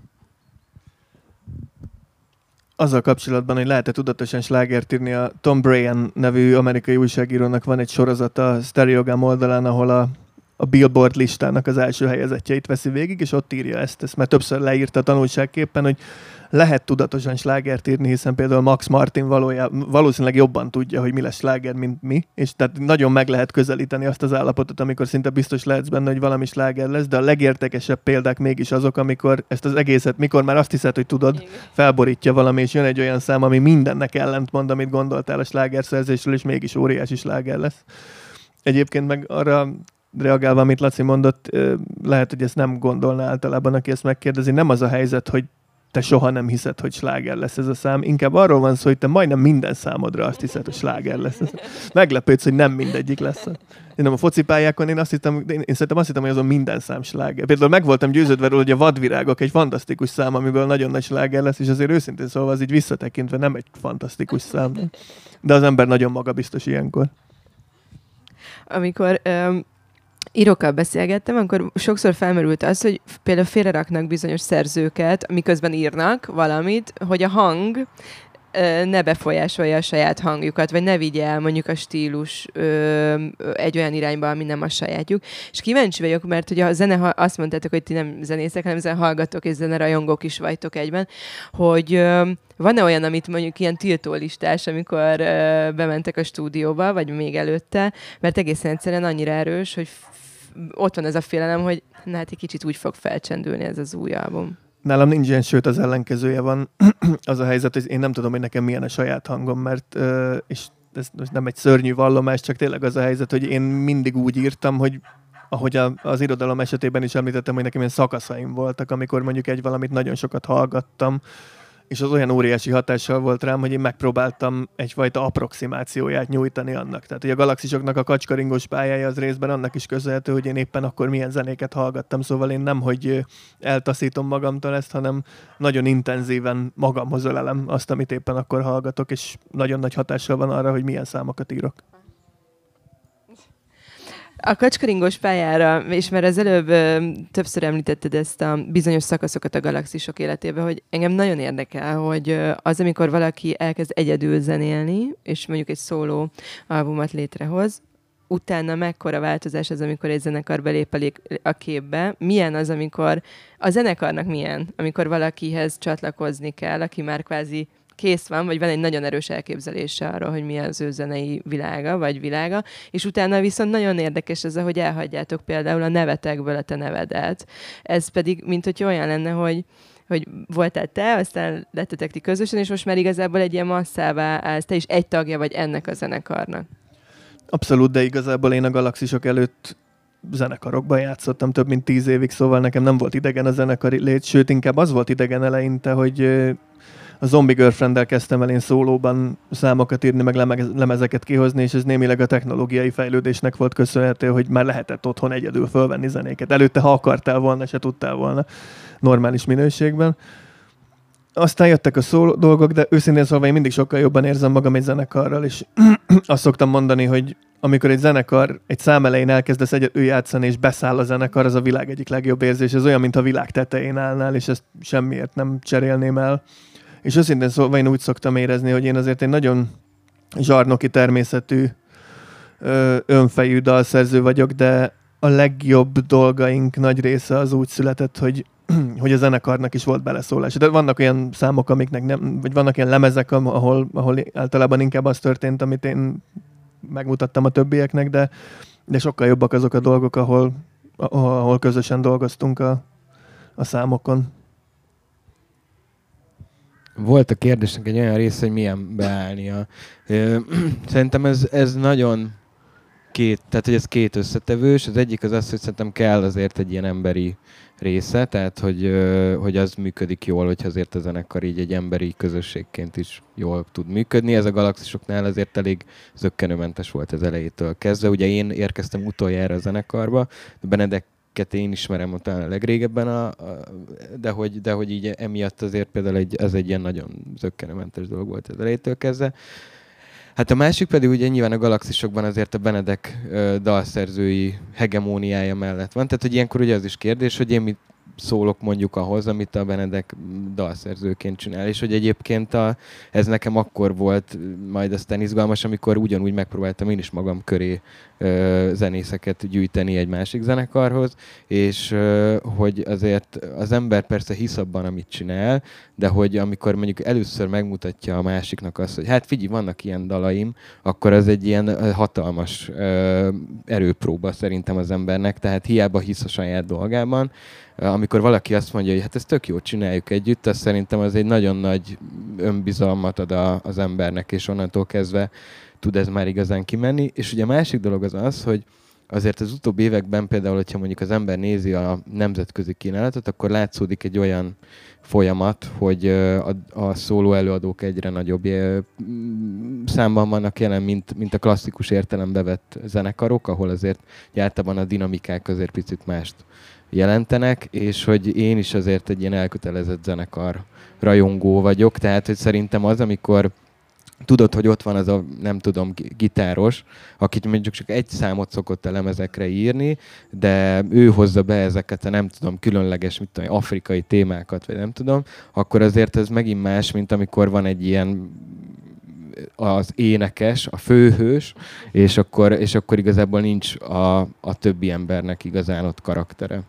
Azzal kapcsolatban, hogy lehet-e tudatosan slágert írni, a Tom Brayan nevű amerikai újságírónak van egy sorozata a Stereogam oldalán, ahol a, a Billboard listának az első helyezettjeit veszi végig, és ott írja ezt, ezt mert többször leírta a tanulságképpen, hogy lehet tudatosan slágert írni, hiszen például Max Martin valójában, valószínűleg jobban tudja, hogy mi lesz sláger, mint mi, és tehát nagyon meg lehet közelíteni azt az állapotot, amikor szinte biztos lehetsz benne, hogy valami sláger lesz, de a legértekesebb példák mégis azok, amikor ezt az egészet, mikor már azt hiszed, hogy tudod, felborítja valami, és jön egy olyan szám, ami mindennek ellent mond, amit gondoltál a slágerszerzésről, és mégis óriási sláger lesz. Egyébként meg arra reagálva, amit Laci mondott, lehet, hogy ezt nem gondolná általában, aki ezt megkérdezi. Nem az a helyzet, hogy te soha nem hiszed, hogy sláger lesz ez a szám. Inkább arról van szó, hogy te majdnem minden számodra azt hiszed, hogy sláger lesz. Meglepődsz, hogy nem mindegyik lesz. Én nem a focipályákon, én azt hittem, én, szerintem azt hittem, hogy azon minden szám sláger. Például meg voltam győződve róla, hogy a vadvirágok egy fantasztikus szám, amiből nagyon nagy sláger lesz, és azért őszintén szóval az így visszatekintve nem egy fantasztikus szám. De az ember nagyon magabiztos ilyenkor. Amikor um írókkal beszélgettem, akkor sokszor felmerült az, hogy például félreraknak bizonyos szerzőket, miközben írnak valamit, hogy a hang ne befolyásolja a saját hangjukat, vagy ne vigye el mondjuk a stílus ö, egy olyan irányba, ami nem a sajátjuk. És kíváncsi vagyok, mert ugye a zene, azt mondtátok, hogy ti nem zenészek, hanem zene hallgatok és zene rajongók is vagytok egyben, hogy ö, van-e olyan, amit mondjuk ilyen tiltólistás, amikor ö, bementek a stúdióba, vagy még előtte, mert egészen egyszerűen annyira erős, hogy ott van ez a félelem, hogy na hát egy kicsit úgy fog felcsendülni ez az új album. Nálam nincs ilyen, sőt az ellenkezője van. <clears throat> az a helyzet, hogy én nem tudom, hogy nekem milyen a saját hangom, mert és ez nem egy szörnyű vallomás, csak tényleg az a helyzet, hogy én mindig úgy írtam, hogy ahogy a, az irodalom esetében is említettem, hogy nekem ilyen szakaszaim voltak, amikor mondjuk egy valamit nagyon sokat hallgattam, és az olyan óriási hatással volt rám, hogy én megpróbáltam egyfajta approximációját nyújtani annak. Tehát, hogy a galaxisoknak a kacskaringos pályája az részben annak is köszönhető, hogy én éppen akkor milyen zenéket hallgattam, szóval én nem, hogy eltaszítom magamtól ezt, hanem nagyon intenzíven magamhoz ölelem azt, amit éppen akkor hallgatok, és nagyon nagy hatással van arra, hogy milyen számokat írok. A kacskaringós pályára, és mert az előbb ö, többször említetted ezt a bizonyos szakaszokat a galaxisok életében, hogy engem nagyon érdekel, hogy ö, az, amikor valaki elkezd egyedül zenélni, és mondjuk egy szóló albumot létrehoz, utána mekkora változás az, amikor egy zenekar belép a képbe, milyen az, amikor a zenekarnak milyen, amikor valakihez csatlakozni kell, aki már kvázi kész van, vagy van egy nagyon erős elképzelése arról, hogy mi az ő zenei világa, vagy világa, és utána viszont nagyon érdekes ez, hogy elhagyjátok például a nevetekből a te nevedet. Ez pedig, mint hogy olyan lenne, hogy hogy voltál te, aztán lettetek ti közösen, és most már igazából egy ilyen masszává állsz, te is egy tagja vagy ennek a zenekarnak. Abszolút, de igazából én a galaxisok előtt zenekarokban játszottam több mint tíz évig, szóval nekem nem volt idegen a zenekari lét, sőt inkább az volt idegen eleinte, hogy a Zombie girlfriend kezdtem el én szólóban számokat írni, meg lemezeket kihozni, és ez némileg a technológiai fejlődésnek volt köszönhető, hogy már lehetett otthon egyedül fölvenni zenéket. Előtte, ha akartál volna, se tudtál volna normális minőségben. Aztán jöttek a szóló dolgok, de őszintén szólva én mindig sokkal jobban érzem magam egy zenekarral, és <clears throat> azt szoktam mondani, hogy amikor egy zenekar egy szám elején elkezdesz egyedül játszani, és beszáll a zenekar, az a világ egyik legjobb érzés. Ez olyan, mint a világ tetején állnál, és ezt semmiért nem cserélném el. És őszintén szóval én úgy szoktam érezni, hogy én azért egy nagyon zsarnoki természetű, önfejű dalszerző vagyok, de a legjobb dolgaink nagy része az úgy született, hogy <clears throat> hogy a zenekarnak is volt beleszólás. De vannak olyan számok, amiknek nem, vagy vannak ilyen lemezek, ahol, ahol általában inkább az történt, amit én megmutattam a többieknek, de, de sokkal jobbak azok a dolgok, ahol, ahol közösen dolgoztunk a, a számokon. Volt a kérdésnek egy olyan része, hogy milyen beállnia. <clears throat> Szerintem ez, ez nagyon két, tehát hogy ez két összetevős. Az egyik az az, hogy szerintem kell azért egy ilyen emberi része, tehát hogy, hogy az működik jól, hogyha azért a zenekar így egy emberi közösségként is jól tud működni. Ez a galaxisoknál azért elég zöggenőmentes volt az elejétől kezdve. Ugye én érkeztem utoljára a zenekarba, Benedek én ismerem ott a legrégebben, a, a, de, hogy, de hogy így emiatt azért például egy, ez egy ilyen nagyon zöggenőmentes dolog volt az elejétől kezdve. Hát a másik pedig ugye nyilván a galaxisokban azért a Benedek ö, dalszerzői hegemóniája mellett van. Tehát, hogy ilyenkor ugye az is kérdés, hogy én mit, szólok mondjuk ahhoz, amit a Benedek dalszerzőként csinál, és hogy egyébként a, ez nekem akkor volt majd aztán izgalmas, amikor ugyanúgy megpróbáltam én is magam köré ö, zenészeket gyűjteni egy másik zenekarhoz, és ö, hogy azért az ember persze hisz abban, amit csinál, de hogy amikor mondjuk először megmutatja a másiknak azt, hogy hát figyelj, vannak ilyen dalaim, akkor az egy ilyen hatalmas ö, erőpróba szerintem az embernek, tehát hiába hisz a saját dolgában, amikor valaki azt mondja, hogy hát ezt tök jó csináljuk együtt, az szerintem az egy nagyon nagy önbizalmat ad a, az embernek, és onnantól kezdve tud ez már igazán kimenni. És ugye a másik dolog az az, hogy azért az utóbbi években például, hogyha mondjuk az ember nézi a nemzetközi kínálatot, akkor látszódik egy olyan folyamat, hogy a, a szóló előadók egyre nagyobb számban vannak jelen, mint, mint a klasszikus értelembe vett zenekarok, ahol azért általában a dinamikák azért picit mást jelentenek, és hogy én is azért egy ilyen elkötelezett zenekar rajongó vagyok, tehát hogy szerintem az, amikor tudod, hogy ott van az a, nem tudom, gitáros, akit mondjuk csak egy számot szokott a lemezekre írni, de ő hozza be ezeket a nem tudom, különleges, mit tudom, afrikai témákat, vagy nem tudom, akkor azért ez megint más, mint amikor van egy ilyen az énekes, a főhős, és akkor, és akkor igazából nincs a, a többi embernek igazán ott karaktere.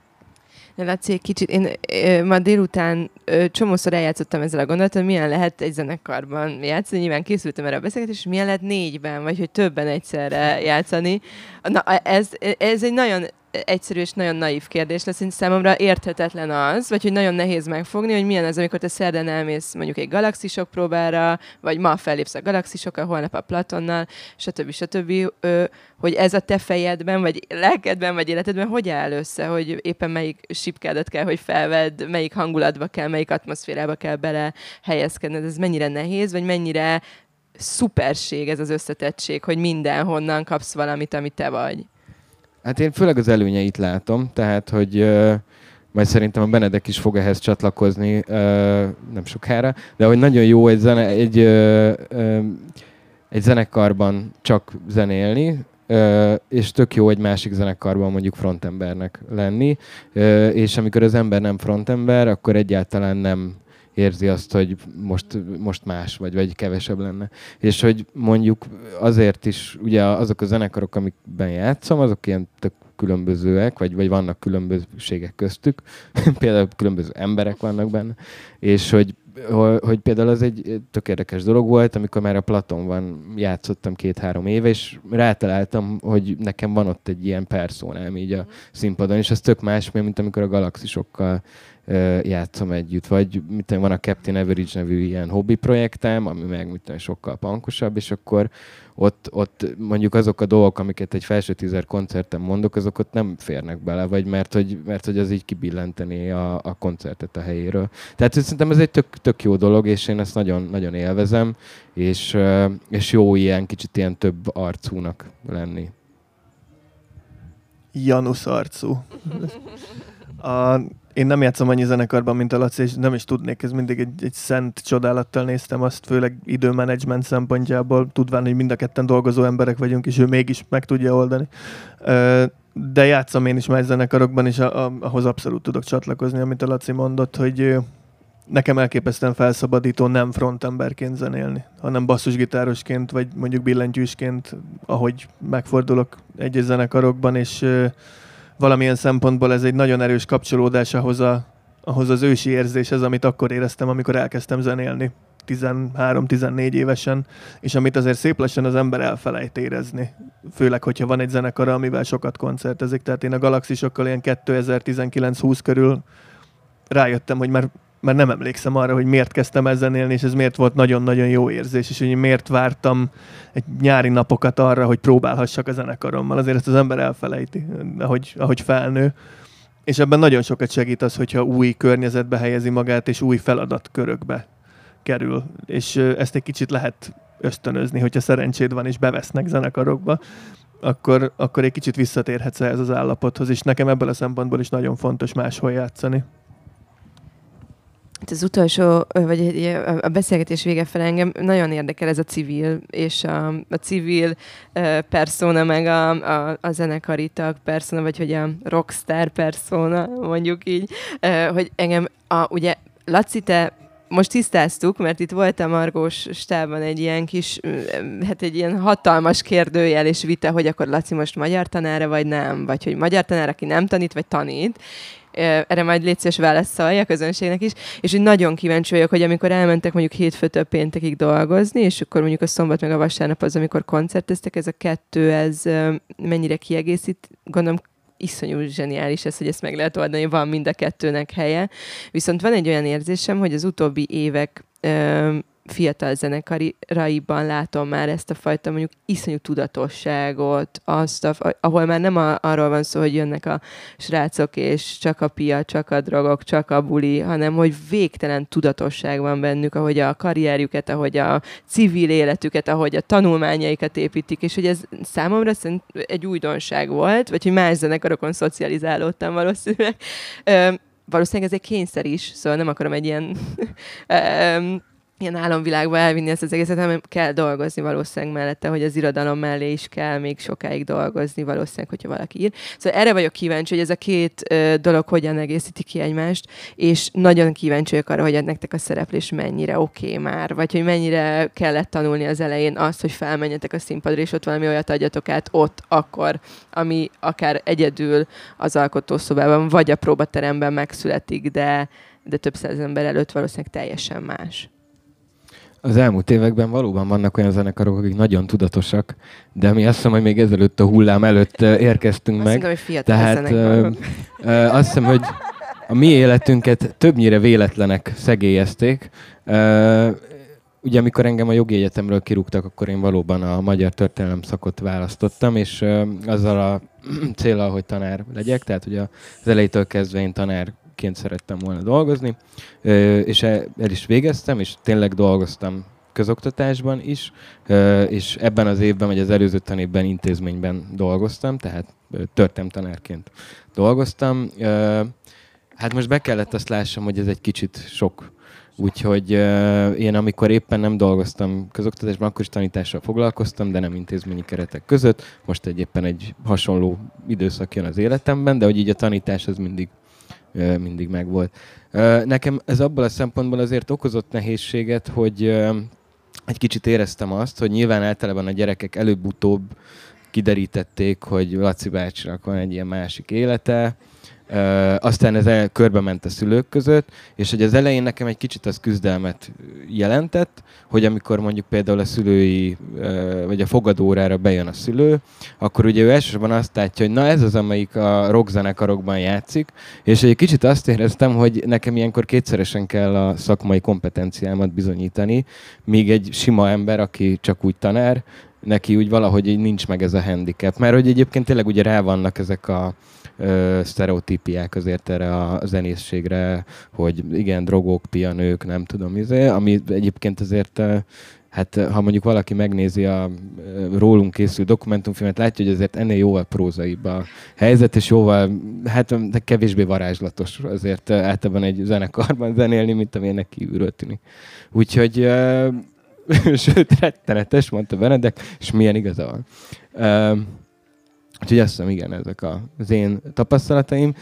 Laci, egy kicsit, én ö, ma délután ö, csomószor eljátszottam ezzel a gondolattal, hogy milyen lehet egy zenekarban játszani. Nyilván készültem erre a beszélgetésre, és milyen lehet négyben, vagy hogy többen egyszerre játszani. Na, ez, ez egy nagyon egyszerű és nagyon naív kérdés lesz, hogy számomra érthetetlen az, vagy hogy nagyon nehéz megfogni, hogy milyen az, amikor te szerdán elmész mondjuk egy galaxisok próbára, vagy ma fellépsz a galaxisokkal, holnap a Platonnal, stb. stb. Hogy ez a te fejedben, vagy lelkedben, vagy életedben hogy áll össze, hogy éppen melyik sipkádat kell, hogy felvedd, melyik hangulatba kell, melyik atmoszférába kell bele helyezkedned, ez mennyire nehéz, vagy mennyire szuperség ez az összetettség, hogy mindenhonnan kapsz valamit, amit te vagy. Hát én főleg az előnyeit látom, tehát, hogy majd szerintem a Benedek is fog ehhez csatlakozni nem sokára, de hogy nagyon jó egy, zene, egy, egy zenekarban csak zenélni, és tök jó egy másik zenekarban mondjuk frontembernek lenni, és amikor az ember nem frontember, akkor egyáltalán nem érzi azt, hogy most, most más vagy, vagy kevesebb lenne. És hogy mondjuk azért is, ugye azok a zenekarok, amikben játszom, azok ilyen tök különbözőek, vagy, vagy vannak különbözőségek köztük, <laughs> például különböző emberek vannak benne, és hogy hogy például az egy tök érdekes dolog volt, amikor már a Platon van, játszottam két-három éve, és rátaláltam, hogy nekem van ott egy ilyen personám így a színpadon, és ez tök más, mint amikor a galaxisokkal játszom együtt. Vagy mit van a Captain Average nevű ilyen hobbi projektem, ami meg mit tudom, sokkal pankosabb, és akkor ott, ott mondjuk azok a dolgok, amiket egy felső tízer koncerten mondok, azok ott nem férnek bele, vagy mert hogy, mert hogy az így kibillenteni a, a koncertet a helyéről. Tehát szerintem ez egy tök, tök jó dolog, és én ezt nagyon, nagyon élvezem, és, és jó ilyen kicsit ilyen több arcúnak lenni. Janusz arcú. A, én nem játszom annyi zenekarban, mint a Laci, és nem is tudnék, ez mindig egy, egy szent csodálattal néztem azt, főleg időmenedzsment szempontjából, tudván, hogy mind a ketten dolgozó emberek vagyunk, és ő mégis meg tudja oldani. De játszom én is más zenekarokban, és ahhoz abszolút tudok csatlakozni, amit a Laci mondott, hogy nekem elképesztően felszabadító nem frontemberként zenélni, hanem basszusgitárosként, vagy mondjuk billentyűsként, ahogy megfordulok egy zenekarokban, és valamilyen szempontból ez egy nagyon erős kapcsolódás ahhoz, a, ahhoz az ősi érzéshez, amit akkor éreztem, amikor elkezdtem zenélni 13-14 évesen, és amit azért szép lassan az ember elfelejt érezni. Főleg, hogyha van egy zenekar, amivel sokat koncertezik. Tehát én a galaxisokkal ilyen 2019-20 körül rájöttem, hogy már mert nem emlékszem arra, hogy miért kezdtem ezen élni, és ez miért volt nagyon-nagyon jó érzés, és hogy miért vártam egy nyári napokat arra, hogy próbálhassak a zenekarommal. Azért ezt az ember elfelejti, ahogy, ahogy felnő. És ebben nagyon sokat segít az, hogyha új környezetbe helyezi magát, és új feladatkörökbe kerül. És ezt egy kicsit lehet ösztönözni, hogyha szerencséd van, és bevesznek zenekarokba, akkor, akkor egy kicsit visszatérhetsz ehhez az állapothoz, és nekem ebből a szempontból is nagyon fontos máshol játszani. Hát az utolsó, vagy a beszélgetés vége fel engem nagyon érdekel ez a civil, és a, a civil persona, meg a, a, a zenekari tag persona, vagy hogy a rockstar persona, mondjuk így, hogy engem, a, ugye Laci, te most tisztáztuk, mert itt volt a Margós stában egy ilyen kis, hát egy ilyen hatalmas kérdőjel és vita, hogy akkor Laci most magyar tanára, vagy nem, vagy hogy magyar tanár, aki nem tanít, vagy tanít. Erre majd légy szíves válaszolja a közönségnek is, és hogy nagyon kíváncsi vagyok, hogy amikor elmentek mondjuk hétfőtől péntekig dolgozni, és akkor mondjuk a szombat meg a vasárnap az, amikor koncerteztek, ez a kettő, ez mennyire kiegészít, gondolom iszonyú zseniális ez, hogy ezt meg lehet oldani, van mind a kettőnek helye. Viszont van egy olyan érzésem, hogy az utóbbi évek fiatal zenekaraiban látom már ezt a fajta mondjuk iszonyú tudatosságot, azt, a, ahol már nem a, arról van szó, hogy jönnek a srácok, és csak a pia, csak a drogok, csak a buli, hanem hogy végtelen tudatosság van bennük, ahogy a karrierjüket, ahogy a civil életüket, ahogy a tanulmányaikat építik, és hogy ez számomra szerint egy újdonság volt, vagy hogy más zenekarokon szocializálódtam valószínűleg. Ö, valószínűleg ez egy kényszer is, szóval nem akarom egy ilyen <laughs> ilyen álomvilágba elvinni ezt az egészet, hanem kell dolgozni valószínűleg mellette, hogy az irodalom mellé is kell még sokáig dolgozni valószínűleg, hogyha valaki ír. Szóval erre vagyok kíváncsi, hogy ez a két ö, dolog hogyan egészíti ki egymást, és nagyon kíváncsi vagyok arra, hogy nektek a szereplés mennyire oké okay már, vagy hogy mennyire kellett tanulni az elején azt, hogy felmenjetek a színpadra, és ott valami olyat adjatok át ott, akkor, ami akár egyedül az alkotószobában, vagy a próbateremben megszületik, de, de több száz ember előtt valószínűleg teljesen más. Az elmúlt években valóban vannak olyan zenekarok, akik nagyon tudatosak, de mi azt hiszem, hogy még ezelőtt a hullám előtt érkeztünk azt meg. Hiszem, hogy fiatal Tehát ö, ö, azt hiszem, hogy a mi életünket többnyire véletlenek szegélyezték. Ö, ugye amikor engem a jogi egyetemről kirúgtak, akkor én valóban a magyar történelem szakot választottam, és ö, azzal a <clears throat> célral, hogy tanár legyek, tehát ugye az elejétől kezdve én tanár ként szerettem volna dolgozni, és el is végeztem, és tényleg dolgoztam közoktatásban is, és ebben az évben, vagy az előző tanévben intézményben dolgoztam, tehát tanárként dolgoztam. Hát most be kellett azt lássam, hogy ez egy kicsit sok. Úgyhogy én amikor éppen nem dolgoztam közoktatásban, akkor is tanítással foglalkoztam, de nem intézményi keretek között. Most egy éppen egy hasonló időszak jön az életemben, de hogy így a tanítás az mindig mindig megvolt. Nekem ez abból a szempontból azért okozott nehézséget, hogy egy kicsit éreztem azt, hogy nyilván általában a gyerekek előbb-utóbb kiderítették, hogy Laci bácsinak van egy ilyen másik élete, aztán ez el, körbe ment a szülők között, és hogy az elején nekem egy kicsit az küzdelmet jelentett, hogy amikor mondjuk például a szülői, vagy a fogadórára bejön a szülő, akkor ugye ő elsősorban azt látja, hogy na ez az, amelyik a rockzenekarokban játszik, és egy kicsit azt éreztem, hogy nekem ilyenkor kétszeresen kell a szakmai kompetenciámat bizonyítani, míg egy sima ember, aki csak úgy tanár, neki úgy valahogy így nincs meg ez a handicap. Mert hogy egyébként tényleg ugye rá vannak ezek a ö, sztereotípiák azért erre a zenészségre, hogy igen, drogok, pianők, nem tudom, izé, ami egyébként azért hát ha mondjuk valaki megnézi a rólunk készült dokumentumfilmet, látja, hogy azért ennél jóval prózaibb a helyzet, és jóval, hát de kevésbé varázslatos azért általában egy zenekarban zenélni, mint amilyenek kívülről tűnik. Úgyhogy <laughs> sőt, rettenetes, mondta Benedek, és milyen igaza van. Úgyhogy azt hiszem, igen, ezek az én tapasztalataim.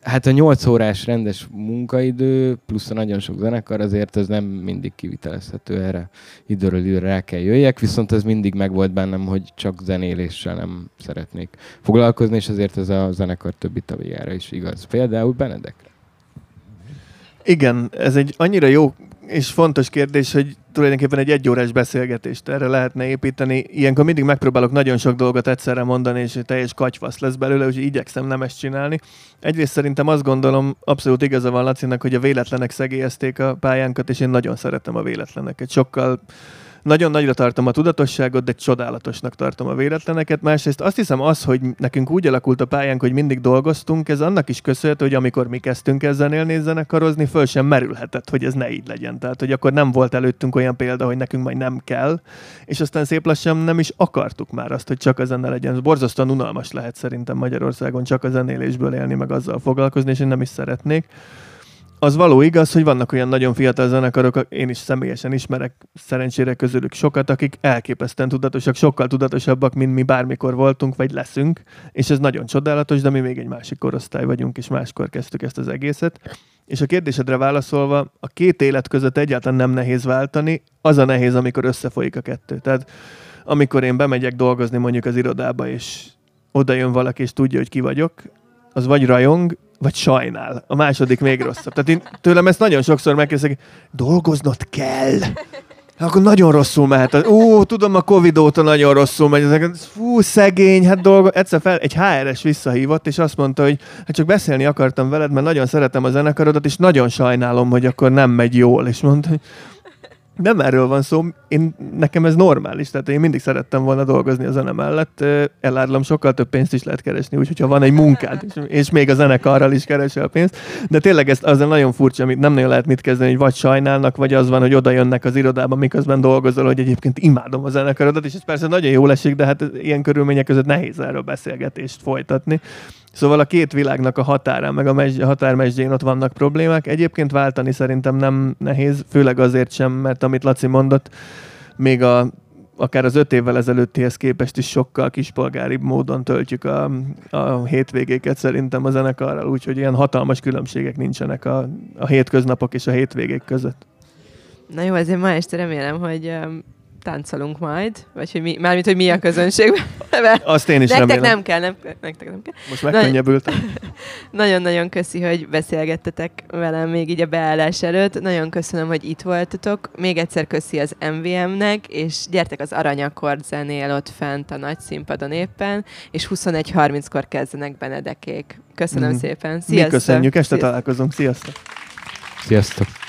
Hát a 8 órás rendes munkaidő, plusz a nagyon sok zenekar, azért ez nem mindig kivitelezhető erre. Időről időre rá kell jöjjek, viszont ez mindig megvolt bennem, hogy csak zenéléssel nem szeretnék foglalkozni, és azért ez a zenekar többi tagjára is igaz. Például Benedekre. Igen, ez egy annyira jó és fontos kérdés, hogy tulajdonképpen egy egyórás beszélgetést erre lehetne építeni. Ilyenkor mindig megpróbálok nagyon sok dolgot egyszerre mondani, és teljes katyvasz lesz belőle, úgyhogy igyekszem nem ezt csinálni. Egyrészt szerintem azt gondolom, abszolút igaza van Lacinak, hogy a véletlenek szegélyezték a pályánkat, és én nagyon szeretem a véletleneket. Sokkal nagyon nagyra tartom a tudatosságot, de csodálatosnak tartom a véletleneket. Másrészt azt hiszem az, hogy nekünk úgy alakult a pályánk, hogy mindig dolgoztunk, ez annak is köszönhető, hogy amikor mi kezdtünk ezzel élni, zenekarozni, föl sem merülhetett, hogy ez ne így legyen. Tehát, hogy akkor nem volt előttünk olyan példa, hogy nekünk majd nem kell, és aztán szép lassan nem is akartuk már azt, hogy csak a zene legyen. Ez borzasztóan unalmas lehet szerintem Magyarországon csak a zenélésből élni, meg azzal foglalkozni, és én nem is szeretnék. Az való igaz, hogy vannak olyan nagyon fiatal zenekarok, én is személyesen ismerek szerencsére közülük sokat, akik elképesztően tudatosak, sokkal tudatosabbak, mint mi bármikor voltunk, vagy leszünk, és ez nagyon csodálatos, de mi még egy másik korosztály vagyunk, és máskor kezdtük ezt az egészet. És a kérdésedre válaszolva, a két élet között egyáltalán nem nehéz váltani, az a nehéz, amikor összefolyik a kettő. Tehát amikor én bemegyek dolgozni mondjuk az irodába, és oda jön valaki, és tudja, hogy ki vagyok, az vagy rajong, vagy sajnál. A második még rosszabb. Tehát én tőlem ezt nagyon sokszor megkérdezik, dolgoznod kell. Akkor nagyon rosszul mehet. Ó, tudom, a Covid óta nagyon rosszul megy. Fú, szegény, hát dolgo. Egyszer fel, egy HRS visszahívott, és azt mondta, hogy hát csak beszélni akartam veled, mert nagyon szeretem a zenekarodat, és nagyon sajnálom, hogy akkor nem megy jól. És mondta, hogy nem erről van szó, én, nekem ez normális, tehát én mindig szerettem volna dolgozni a zene mellett, elárulom, sokkal több pénzt is lehet keresni, úgyhogy ha van egy munkád, és, <laughs> és még a zenekarral is keresel a pénzt, de tényleg ez az nagyon furcsa, amit nem nagyon lehet mit kezdeni, hogy vagy sajnálnak, vagy az van, hogy oda jönnek az irodába, miközben dolgozol, hogy egyébként imádom a zenekarodat, és ez persze nagyon jól esik, de hát ilyen körülmények között nehéz erről beszélgetést folytatni. Szóval a két világnak a határán, meg a, megy, a határmesdjén ott vannak problémák. Egyébként váltani szerintem nem nehéz, főleg azért sem, mert amit Laci mondott, még a akár az öt évvel ezelőttihez képest is sokkal kispolgáribb módon töltjük a, a hétvégéket szerintem a zenekarral, úgyhogy ilyen hatalmas különbségek nincsenek a, a hétköznapok és a hétvégék között. Na jó, azért ma este remélem, hogy táncolunk majd, vagy hogy mi, mármint, hogy mi a közönség. <laughs> Azt én is nektek remélem. nem kell, nem, nektek nem kell. Most megkönnyebbültem. <laughs> Nagyon-nagyon köszi, hogy beszélgettetek velem még így a beállás előtt. Nagyon köszönöm, hogy itt voltatok. Még egyszer köszi az MVM-nek, és gyertek az Aranyakord zenél ott fent a nagy színpadon éppen, és 21.30-kor kezdenek Benedekék. Köszönöm mm. szépen. Sziasztok! Mi köszönjük, este Sziasztok. találkozunk. Sziasztok! Sziasztok!